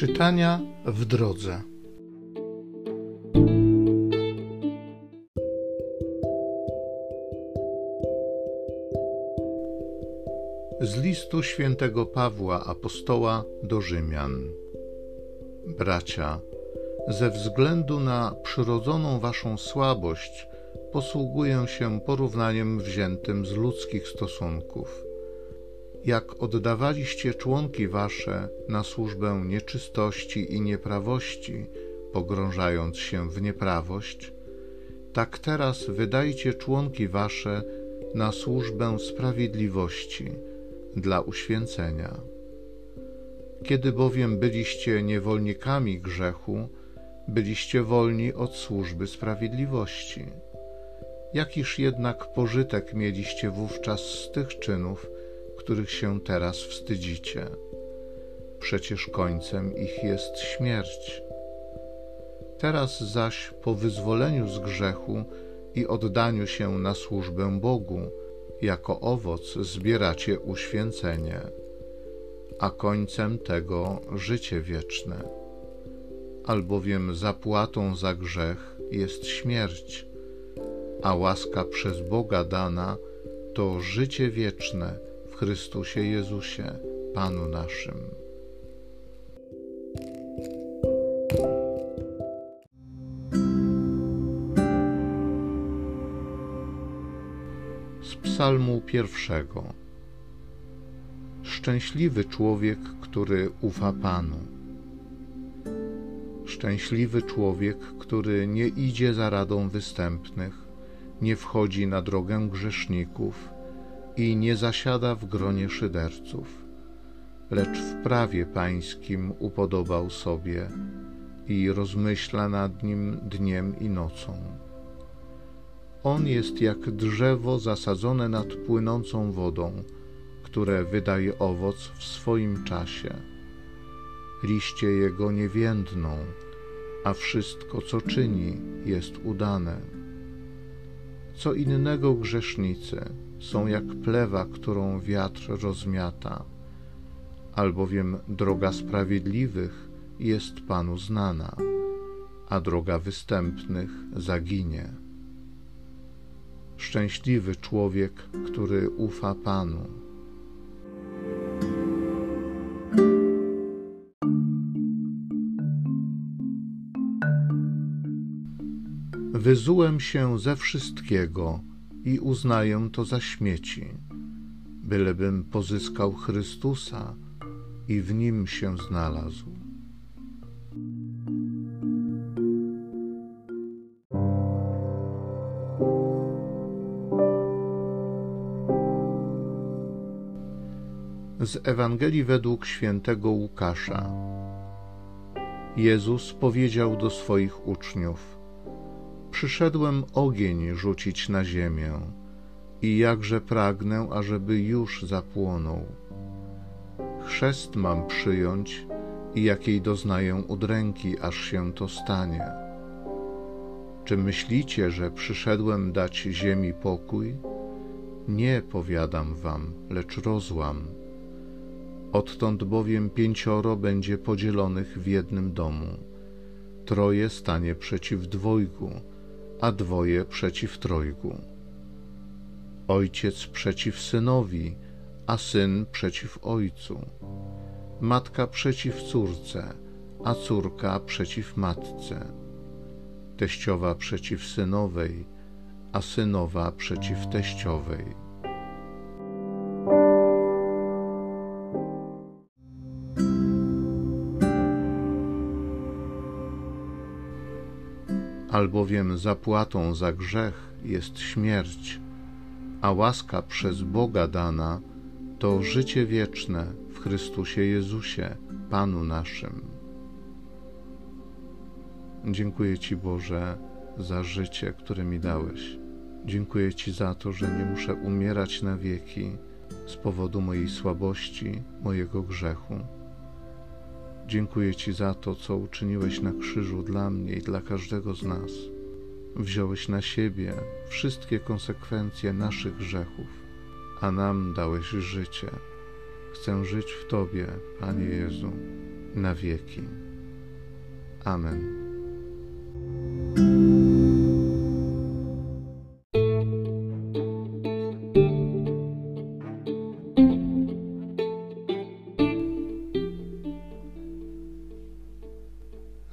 Czytania w drodze. Z listu świętego Pawła apostoła do Rzymian. Bracia, ze względu na przyrodzoną waszą słabość, posługuję się porównaniem wziętym z ludzkich stosunków jak oddawaliście członki wasze na służbę nieczystości i nieprawości, pogrążając się w nieprawość, tak teraz wydajcie członki wasze na służbę sprawiedliwości dla uświęcenia. Kiedy bowiem byliście niewolnikami grzechu, byliście wolni od służby sprawiedliwości. Jakiż jednak pożytek mieliście wówczas z tych czynów, których się teraz wstydzicie. Przecież końcem ich jest śmierć. Teraz zaś po wyzwoleniu z grzechu i oddaniu się na służbę Bogu, jako owoc zbieracie uświęcenie, a końcem tego życie wieczne. Albowiem zapłatą za grzech jest śmierć, a łaska przez Boga dana to życie wieczne Chrystusie Jezusie, Panu naszym. Z Psalmu pierwszego. Szczęśliwy człowiek, który ufa Panu. Szczęśliwy człowiek, który nie idzie za radą występnych, nie wchodzi na drogę grzeszników i nie zasiada w gronie szyderców, lecz w prawie pańskim upodobał sobie i rozmyśla nad nim dniem i nocą. On jest jak drzewo zasadzone nad płynącą wodą, które wydaje owoc w swoim czasie. Liście jego nie więdną, a wszystko, co czyni, jest udane. Co innego grzesznicy, są jak plewa, którą wiatr rozmiata, albowiem droga sprawiedliwych jest Panu znana, a droga występnych zaginie. Szczęśliwy człowiek, który ufa Panu. Wyzułem się ze wszystkiego, i uznaję to za śmieci, bylebym pozyskał Chrystusa i w nim się znalazł. Z Ewangelii według świętego Łukasza. Jezus powiedział do swoich uczniów: Przyszedłem ogień rzucić na ziemię i jakże pragnę, ażeby już zapłonął. Chrzest mam przyjąć i jakiej doznaję udręki, aż się to stanie. Czy myślicie, że przyszedłem dać ziemi pokój? Nie powiadam wam, lecz rozłam. Odtąd bowiem pięcioro będzie podzielonych w jednym domu, troje stanie przeciw dwojgu, a dwoje przeciw trojgu. Ojciec przeciw synowi, a syn przeciw ojcu. Matka przeciw córce, a córka przeciw matce. Teściowa przeciw synowej, a synowa przeciw teściowej albowiem zapłatą za grzech jest śmierć, a łaska przez Boga dana to życie wieczne w Chrystusie Jezusie, Panu naszym. Dziękuję Ci, Boże, za życie, które mi dałeś. Dziękuję Ci za to, że nie muszę umierać na wieki z powodu mojej słabości, mojego grzechu Dziękuję Ci za to, co uczyniłeś na krzyżu dla mnie i dla każdego z nas. Wziąłeś na siebie wszystkie konsekwencje naszych grzechów, a nam dałeś życie. Chcę żyć w Tobie, Panie Jezu. na wieki. Amen.